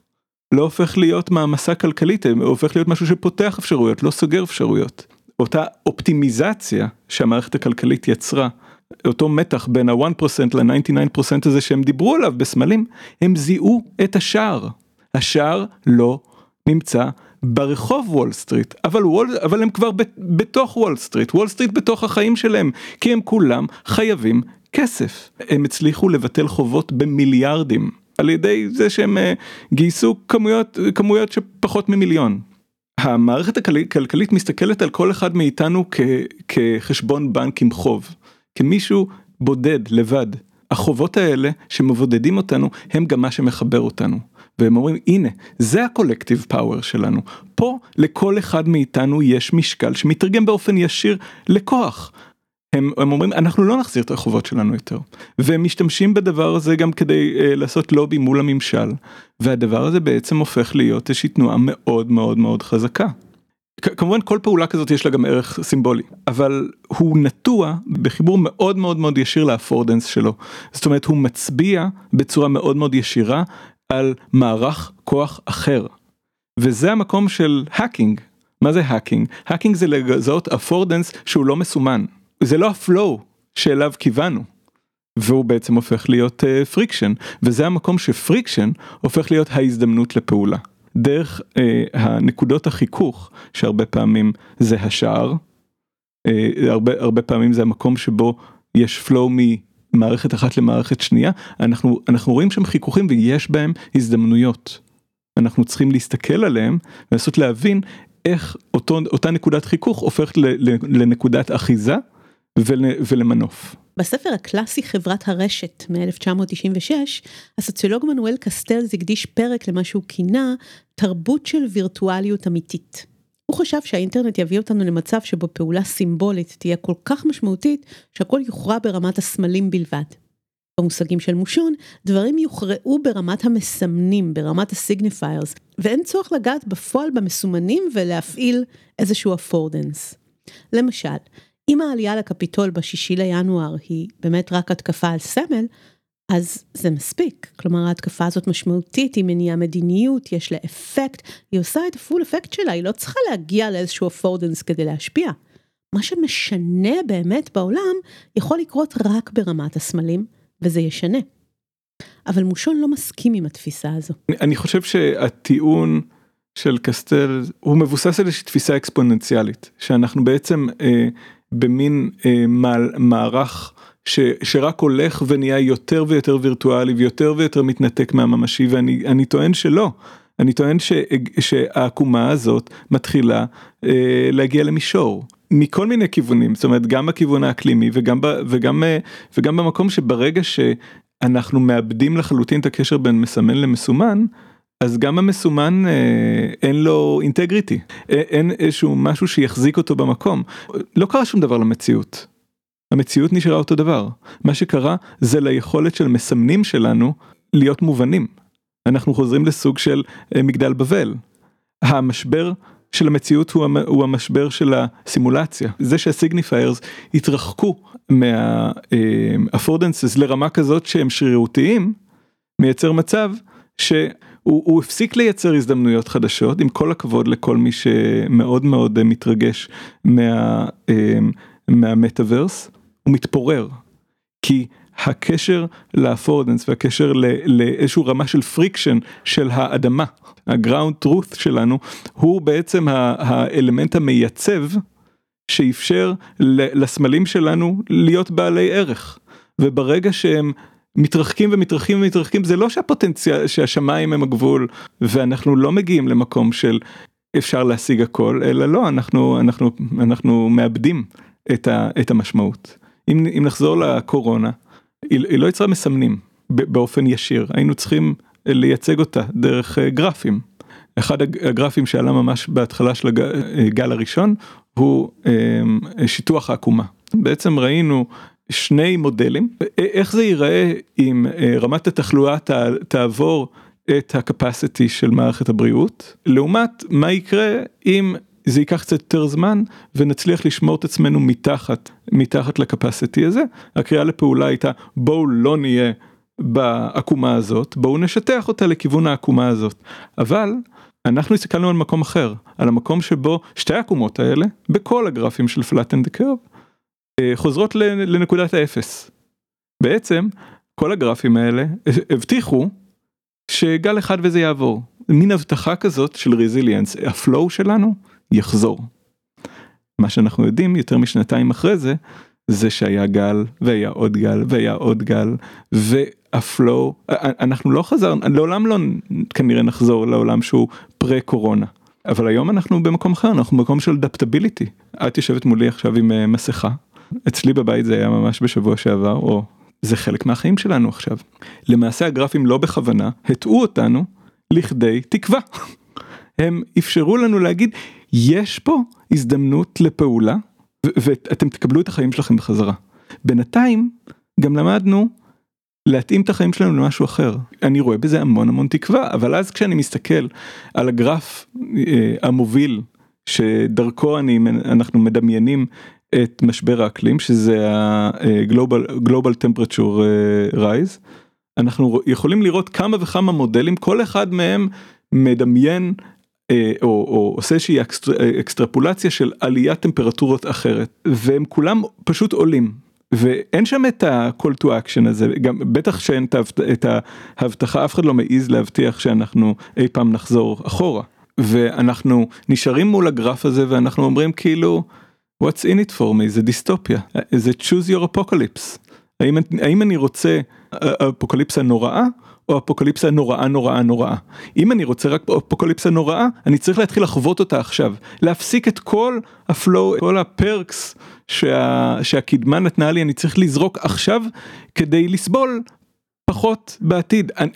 Speaker 1: לא הופך להיות מעמסה כלכלית הוא הופך להיות משהו שפותח אפשרויות לא סוגר אפשרויות. אותה אופטימיזציה שהמערכת הכלכלית יצרה אותו מתח בין ה-1% ל-99% הזה שהם דיברו עליו בסמלים הם זיהו את השער. השער לא נמצא ברחוב וול סטריט אבל וול אבל הם כבר בתוך וול סטריט וול סטריט בתוך החיים שלהם כי הם כולם חייבים כסף הם הצליחו לבטל חובות במיליארדים על ידי זה שהם גייסו כמויות כמויות שפחות ממיליון. המערכת הכלכלית מסתכלת על כל אחד מאיתנו כחשבון בנק עם חוב כמישהו בודד לבד החובות האלה שמבודדים אותנו הם גם מה שמחבר אותנו. והם אומרים הנה זה הקולקטיב פאוור שלנו פה לכל אחד מאיתנו יש משקל שמתרגם באופן ישיר לכוח. הם, הם אומרים אנחנו לא נחזיר את החובות שלנו יותר והם משתמשים בדבר הזה גם כדי uh, לעשות לובי מול הממשל והדבר הזה בעצם הופך להיות איזושהי תנועה מאוד מאוד מאוד חזקה. כמובן כל פעולה כזאת יש לה גם ערך סימבולי אבל הוא נטוע בחיבור מאוד מאוד מאוד ישיר ל affordance שלו זאת אומרת הוא מצביע בצורה מאוד מאוד ישירה על מערך כוח אחר. וזה המקום של hacking. מה זה hacking? hacking זה לזהות affordance שהוא לא מסומן. זה לא ה flow שאליו כיוונו. והוא בעצם הופך להיות friction uh, וזה המקום ש friction הופך להיות ההזדמנות לפעולה. דרך uh, הנקודות החיכוך שהרבה פעמים זה השער, uh, הרבה הרבה פעמים זה המקום שבו יש flow מערכת אחת למערכת שנייה, אנחנו, אנחנו רואים שם חיכוכים ויש בהם הזדמנויות. אנחנו צריכים להסתכל עליהם ולנסות להבין איך אותו, אותה נקודת חיכוך הופכת לנקודת אחיזה ול, ולמנוף.
Speaker 3: בספר הקלאסי חברת הרשת מ-1996, הסוציולוג מנואל קסטלס הקדיש פרק למה שהוא כינה תרבות של וירטואליות אמיתית. הוא חשב שהאינטרנט יביא אותנו למצב שבו פעולה סימבולית תהיה כל כך משמעותית שהכל יוכרע ברמת הסמלים בלבד. במושגים של מושון, דברים יוכרעו ברמת המסמנים, ברמת הסיגניפיירס, ואין צורך לגעת בפועל במסומנים ולהפעיל איזשהו אפורדנס. למשל, אם העלייה לקפיטול בשישי לינואר היא באמת רק התקפה על סמל, אז זה מספיק, כלומר ההתקפה הזאת משמעותית, היא מניעה מדיניות, יש לה אפקט, היא עושה את הפול אפקט שלה, היא לא צריכה להגיע לאיזשהו אפורדנס כדי להשפיע. מה שמשנה באמת בעולם יכול לקרות רק ברמת הסמלים, וזה ישנה. אבל מושון לא מסכים עם התפיסה הזו.
Speaker 1: אני חושב שהטיעון של קסטל הוא מבוסס על איזושהי תפיסה אקספוננציאלית, שאנחנו בעצם אה, במין אה, מעל, מערך שרק הולך ונהיה יותר ויותר וירטואלי ויותר ויותר מתנתק מהממשי ואני טוען שלא. אני טוען ש, שהעקומה הזאת מתחילה אה, להגיע למישור מכל מיני כיוונים. זאת אומרת גם בכיוון האקלימי וגם ב, וגם אה, וגם במקום שברגע שאנחנו מאבדים לחלוטין את הקשר בין מסמן למסומן אז גם המסומן אה, אין לו אינטגריטי. אין איזשהו משהו שיחזיק אותו במקום. לא קרה שום דבר למציאות המציאות נשארה אותו דבר. מה שקרה זה ליכולת של מסמנים שלנו להיות מובנים. אנחנו חוזרים לסוג של אה, מגדל בבל. המשבר של המציאות הוא המשבר של הסימולציה. זה שהסיגניפיירס התרחקו מהאפורדנסס אה, לרמה כזאת שהם שרירותיים, מייצר מצב שהוא הפסיק לייצר הזדמנויות חדשות, עם כל הכבוד לכל מי שמאוד מאוד מתרגש מה, אה, מהמטאברס. הוא מתפורר. כי הקשר ל affordance והקשר לאיזשהו רמה של friction של האדמה, ה ground truth שלנו, הוא בעצם האלמנט המייצב שאפשר לסמלים שלנו להיות בעלי ערך. וברגע שהם מתרחקים ומתרחקים ומתרחקים זה לא שהפוטנציאל שהשמיים הם הגבול ואנחנו לא מגיעים למקום של אפשר להשיג הכל אלא לא אנחנו אנחנו אנחנו מאבדים את, ה, את המשמעות. אם, אם נחזור לקורונה, היא, היא לא יצרה מסמנים באופן ישיר, היינו צריכים לייצג אותה דרך אה, גרפים. אחד הגרפים שעלה ממש בהתחלה של הגל הראשון הוא שיטוח העקומה. בעצם ראינו שני מודלים, איך זה ייראה אם רמת התחלואה תעבור את הקפסיטי של מערכת הבריאות, לעומת מה יקרה אם זה ייקח קצת יותר זמן ונצליח לשמור את עצמנו מתחת, מתחת לקפסיטי הזה. הקריאה לפעולה הייתה בואו לא נהיה בעקומה הזאת, בואו נשטח אותה לכיוון העקומה הזאת. אבל אנחנו הסתכלנו על מקום אחר, על המקום שבו שתי העקומות האלה, בכל הגרפים של flatten the curve, חוזרות לנקודת האפס. בעצם כל הגרפים האלה הבטיחו שגל אחד וזה יעבור. מין הבטחה כזאת של רזיליאנס, הפלואו שלנו יחזור. מה שאנחנו יודעים יותר משנתיים אחרי זה, זה שהיה גל והיה עוד גל והיה עוד גל והפלואו, אנחנו לא חזרנו, לעולם לא כנראה נחזור לעולם שהוא פרה קורונה. אבל היום אנחנו במקום אחר, אנחנו במקום של אדפטביליטי. את יושבת מולי עכשיו עם מסכה, אצלי בבית זה היה ממש בשבוע שעבר, או זה חלק מהחיים שלנו עכשיו. למעשה הגרפים לא בכוונה הטעו אותנו לכדי תקווה. [LAUGHS] הם אפשרו לנו להגיד יש פה הזדמנות לפעולה ואתם תקבלו את החיים שלכם בחזרה. בינתיים גם למדנו להתאים את החיים שלנו למשהו אחר. אני רואה בזה המון המון תקווה אבל אז כשאני מסתכל על הגרף אה, המוביל שדרכו אני אנחנו מדמיינים את משבר האקלים שזה ה-global global temperature rise. אנחנו יכולים לראות כמה וכמה מודלים כל אחד מהם מדמיין או, או עושה איזושהי אקסטרפולציה של עליית טמפרטורות אחרת והם כולם פשוט עולים ואין שם את ה-call to action הזה גם בטח שאין את ההבטחה אף אחד לא מעז להבטיח שאנחנו אי פעם נחזור אחורה. ואנחנו נשארים מול הגרף הזה ואנחנו אומרים כאילו. what's in it for me? זה דיסטופיה. זה choose your apocalypse. האם, האם אני רוצה אפוקליפסה נוראה או אפוקליפסה נוראה נוראה נוראה. אם אני רוצה רק אפוקליפסה נוראה אני צריך להתחיל לחוות אותה עכשיו. להפסיק את כל הפלואו כל הפרקס שה, שהקדמה נתנה לי אני צריך לזרוק עכשיו כדי לסבול פחות בעתיד. אני,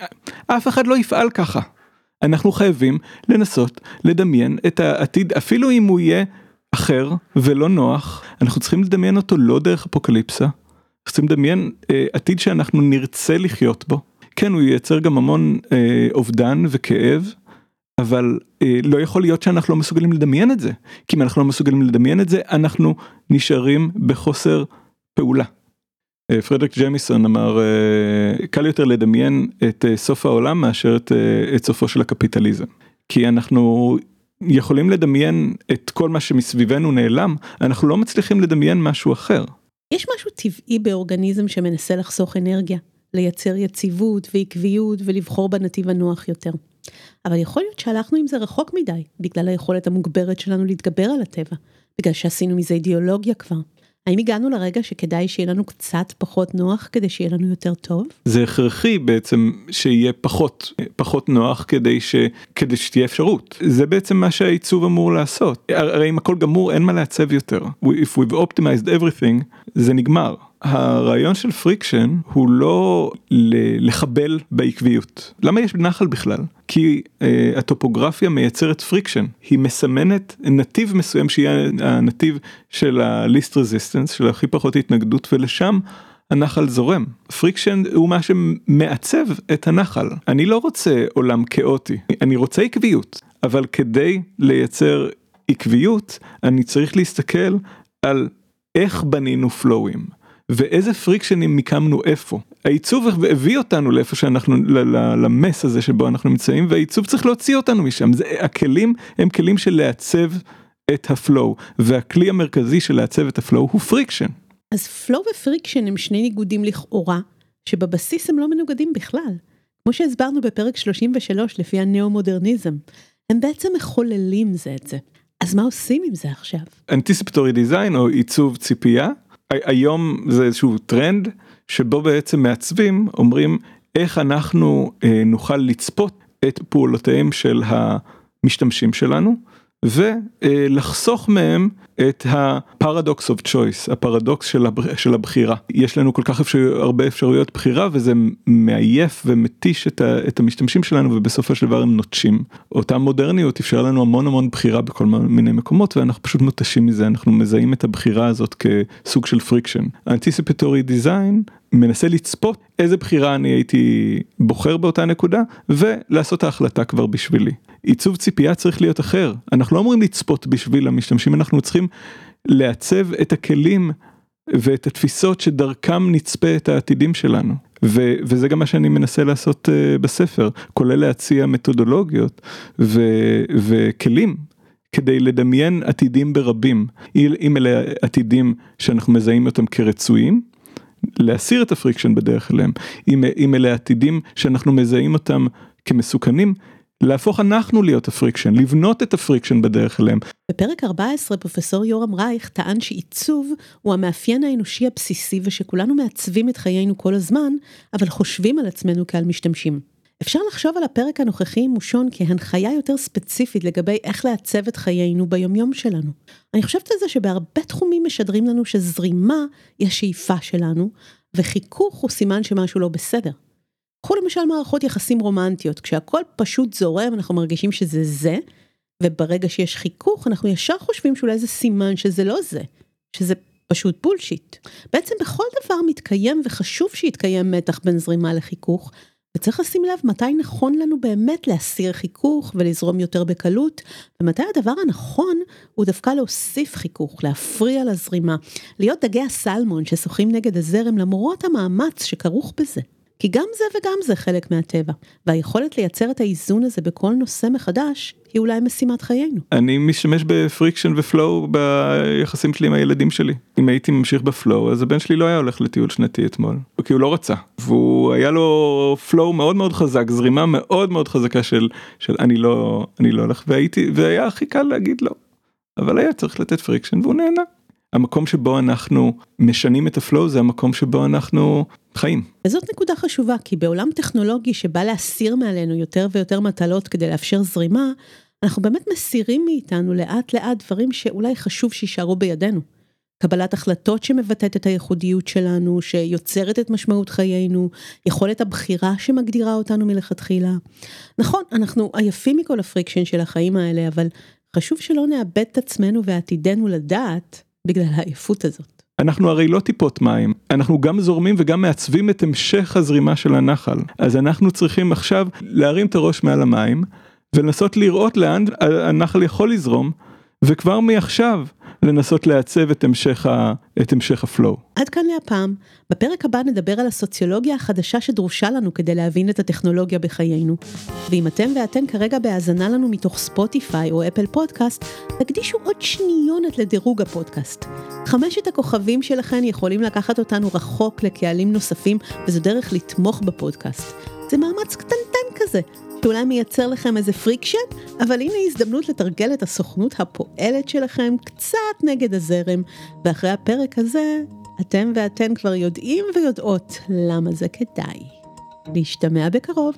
Speaker 1: אף אחד לא יפעל ככה. אנחנו חייבים לנסות לדמיין את העתיד. אפילו אם הוא יהיה אחר ולא נוח, אנחנו צריכים לדמיין אותו לא דרך אפוקליפסה, צריכים לדמיין אה, עתיד שאנחנו נרצה לחיות בו. כן, הוא ייצר גם המון אה, אובדן וכאב, אבל אה, לא יכול להיות שאנחנו לא מסוגלים לדמיין את זה, כי אם אנחנו לא מסוגלים לדמיין את זה, אנחנו נשארים בחוסר פעולה. אה, פרדריק ג'מיסון אמר, אה, קל יותר לדמיין את אה, סוף העולם מאשר את, אה, את סופו של הקפיטליזם. כי אנחנו יכולים לדמיין את כל מה שמסביבנו נעלם, אנחנו לא מצליחים לדמיין משהו אחר.
Speaker 3: יש משהו טבעי באורגניזם שמנסה לחסוך אנרגיה, לייצר יציבות ועקביות ולבחור בנתיב הנוח יותר. אבל יכול להיות שהלכנו עם זה רחוק מדי, בגלל היכולת המוגברת שלנו להתגבר על הטבע, בגלל שעשינו מזה אידיאולוגיה כבר. האם הגענו לרגע שכדאי שיהיה לנו קצת פחות נוח כדי שיהיה לנו יותר טוב?
Speaker 1: זה הכרחי בעצם שיהיה פחות פחות נוח כדי ש... כדי שתהיה אפשרות זה בעצם מה שהעיצוב אמור לעשות הרי אם הכל גמור אין מה לעצב יותר if we've optimized everything זה נגמר. הרעיון של friction הוא לא לחבל בעקביות. למה יש נחל בכלל? כי uh, הטופוגרפיה מייצרת friction, היא מסמנת נתיב מסוים שיהיה הנתיב של ה-least resistance, של הכי פחות התנגדות ולשם הנחל זורם. friction הוא מה שמעצב את הנחל. אני לא רוצה עולם כאוטי, אני רוצה עקביות, אבל כדי לייצר עקביות אני צריך להסתכל על איך בנינו פלואים. ואיזה פריקשנים מיקמנו איפה. העיצוב הביא אותנו לאיפה שאנחנו, ל mess הזה שבו אנחנו נמצאים, והעיצוב צריך להוציא אותנו משם. זה, הכלים הם כלים של לעצב את ה flow, והכלי המרכזי של לעצב את ה flow הוא friction.
Speaker 3: אז flow ו friction הם שני ניגודים לכאורה, שבבסיס הם לא מנוגדים בכלל. כמו שהסברנו בפרק 33 לפי הנאו-מודרניזם, הם בעצם מחוללים זה את זה. אז מה עושים עם זה עכשיו?
Speaker 1: anticipatory design או עיצוב ציפייה היום זה איזשהו טרנד שבו בעצם מעצבים אומרים איך אנחנו אה, נוכל לצפות את פעולותיהם של המשתמשים שלנו ולחסוך מהם את ה paradox of choice, הפרדוקס של, הב... של הבחירה. יש לנו כל כך אפשר... הרבה אפשרויות בחירה וזה מעייף ומתיש את, ה... את המשתמשים שלנו ובסופו של דבר הם נוטשים. אותה מודרניות אפשר לנו המון המון בחירה בכל מיני מקומות ואנחנו פשוט מותשים מזה, אנחנו מזהים את הבחירה הזאת כסוג של friction. ה anticipatory design מנסה לצפות איזה בחירה אני הייתי בוחר באותה נקודה ולעשות ההחלטה כבר בשבילי. עיצוב ציפייה צריך להיות אחר, אנחנו לא אמורים לצפות בשביל המשתמשים, אנחנו צריכים לעצב את הכלים ואת התפיסות שדרכם נצפה את העתידים שלנו. ו- וזה גם מה שאני מנסה לעשות uh, בספר, כולל להציע מתודולוגיות ו- וכלים כדי לדמיין עתידים ברבים, אם אלה עתידים שאנחנו מזהים אותם כרצויים, להסיר את ה friction בדרך אליהם, אם, אם אלה עתידים שאנחנו מזהים אותם כמסוכנים, להפוך אנחנו להיות ה friction, לבנות את ה friction בדרך אליהם.
Speaker 3: בפרק 14 פרופסור יורם רייך טען שעיצוב הוא המאפיין האנושי הבסיסי ושכולנו מעצבים את חיינו כל הזמן, אבל חושבים על עצמנו כעל משתמשים. אפשר לחשוב על הפרק הנוכחי עם מושון כהנחיה יותר ספציפית לגבי איך לעצב את חיינו ביומיום שלנו. אני חושבת על זה שבהרבה תחומים משדרים לנו שזרימה היא השאיפה שלנו, וחיכוך הוא סימן שמשהו לא בסדר. קחו למשל מערכות יחסים רומנטיות, כשהכל פשוט זורם אנחנו מרגישים שזה זה, וברגע שיש חיכוך אנחנו ישר חושבים שאולי זה סימן שזה לא זה, שזה פשוט בולשיט. בעצם בכל דבר מתקיים וחשוב שיתקיים מתח בין זרימה לחיכוך, וצריך לשים לב מתי נכון לנו באמת להסיר חיכוך ולזרום יותר בקלות, ומתי הדבר הנכון הוא דווקא להוסיף חיכוך, להפריע לזרימה, להיות דגי הסלמון ששוחים נגד הזרם למרות המאמץ שכרוך בזה. כי גם זה וגם זה חלק מהטבע, והיכולת לייצר את האיזון הזה בכל נושא מחדש, היא אולי משימת חיינו.
Speaker 1: אני משתמש ב friction ו flow ביחסים שלי עם הילדים שלי. אם הייתי ממשיך ב flow, אז הבן שלי לא היה הולך לטיול שנתי אתמול, כי הוא לא רצה. והוא היה לו flow מאוד מאוד חזק, זרימה מאוד מאוד חזקה של, של אני לא, אני לא הולך, והייתי, והיה הכי קל להגיד לא. אבל היה צריך לתת friction והוא נהנה. המקום שבו אנחנו משנים את ה flow זה המקום שבו אנחנו חיים.
Speaker 3: וזאת נקודה חשובה, כי בעולם טכנולוגי שבא להסיר מעלינו יותר ויותר מטלות כדי לאפשר זרימה, אנחנו באמת מסירים מאיתנו לאט לאט דברים שאולי חשוב שיישארו בידינו. קבלת החלטות שמבטאת את הייחודיות שלנו, שיוצרת את משמעות חיינו, יכולת הבחירה שמגדירה אותנו מלכתחילה. נכון, אנחנו עייפים מכל ה friction של החיים האלה, אבל חשוב שלא נאבד את עצמנו ועתידנו לדעת בגלל העייפות הזאת.
Speaker 1: אנחנו הרי לא טיפות מים, אנחנו גם זורמים וגם מעצבים את המשך הזרימה של הנחל. אז אנחנו צריכים עכשיו להרים את הראש מעל המים ולנסות לראות לאן הנחל יכול לזרום, וכבר מעכשיו לנסות לעצב את המשך, ה, את המשך ה flow.
Speaker 3: עד כאן להפעם. בפרק הבא נדבר על הסוציולוגיה החדשה שדרושה לנו כדי להבין את הטכנולוגיה בחיינו. ואם אתם ואתן כרגע בהאזנה לנו מתוך ספוטיפיי או אפל פודקאסט, תקדישו עוד שניונת לדירוג הפודקאסט. חמשת הכוכבים שלכם יכולים לקחת אותנו רחוק לקהלים נוספים, וזו דרך לתמוך בפודקאסט. זה מאמץ קטנטן כזה, שאולי מייצר לכם איזה friction, אבל הנה הזדמנות לתרגל את הסוכנות הפועלת שלכם קצת נגד הזרם, ואחרי הפרק הזה, אתם ואתן כבר יודעים ויודעות למה זה כדאי. להשתמע בקרוב.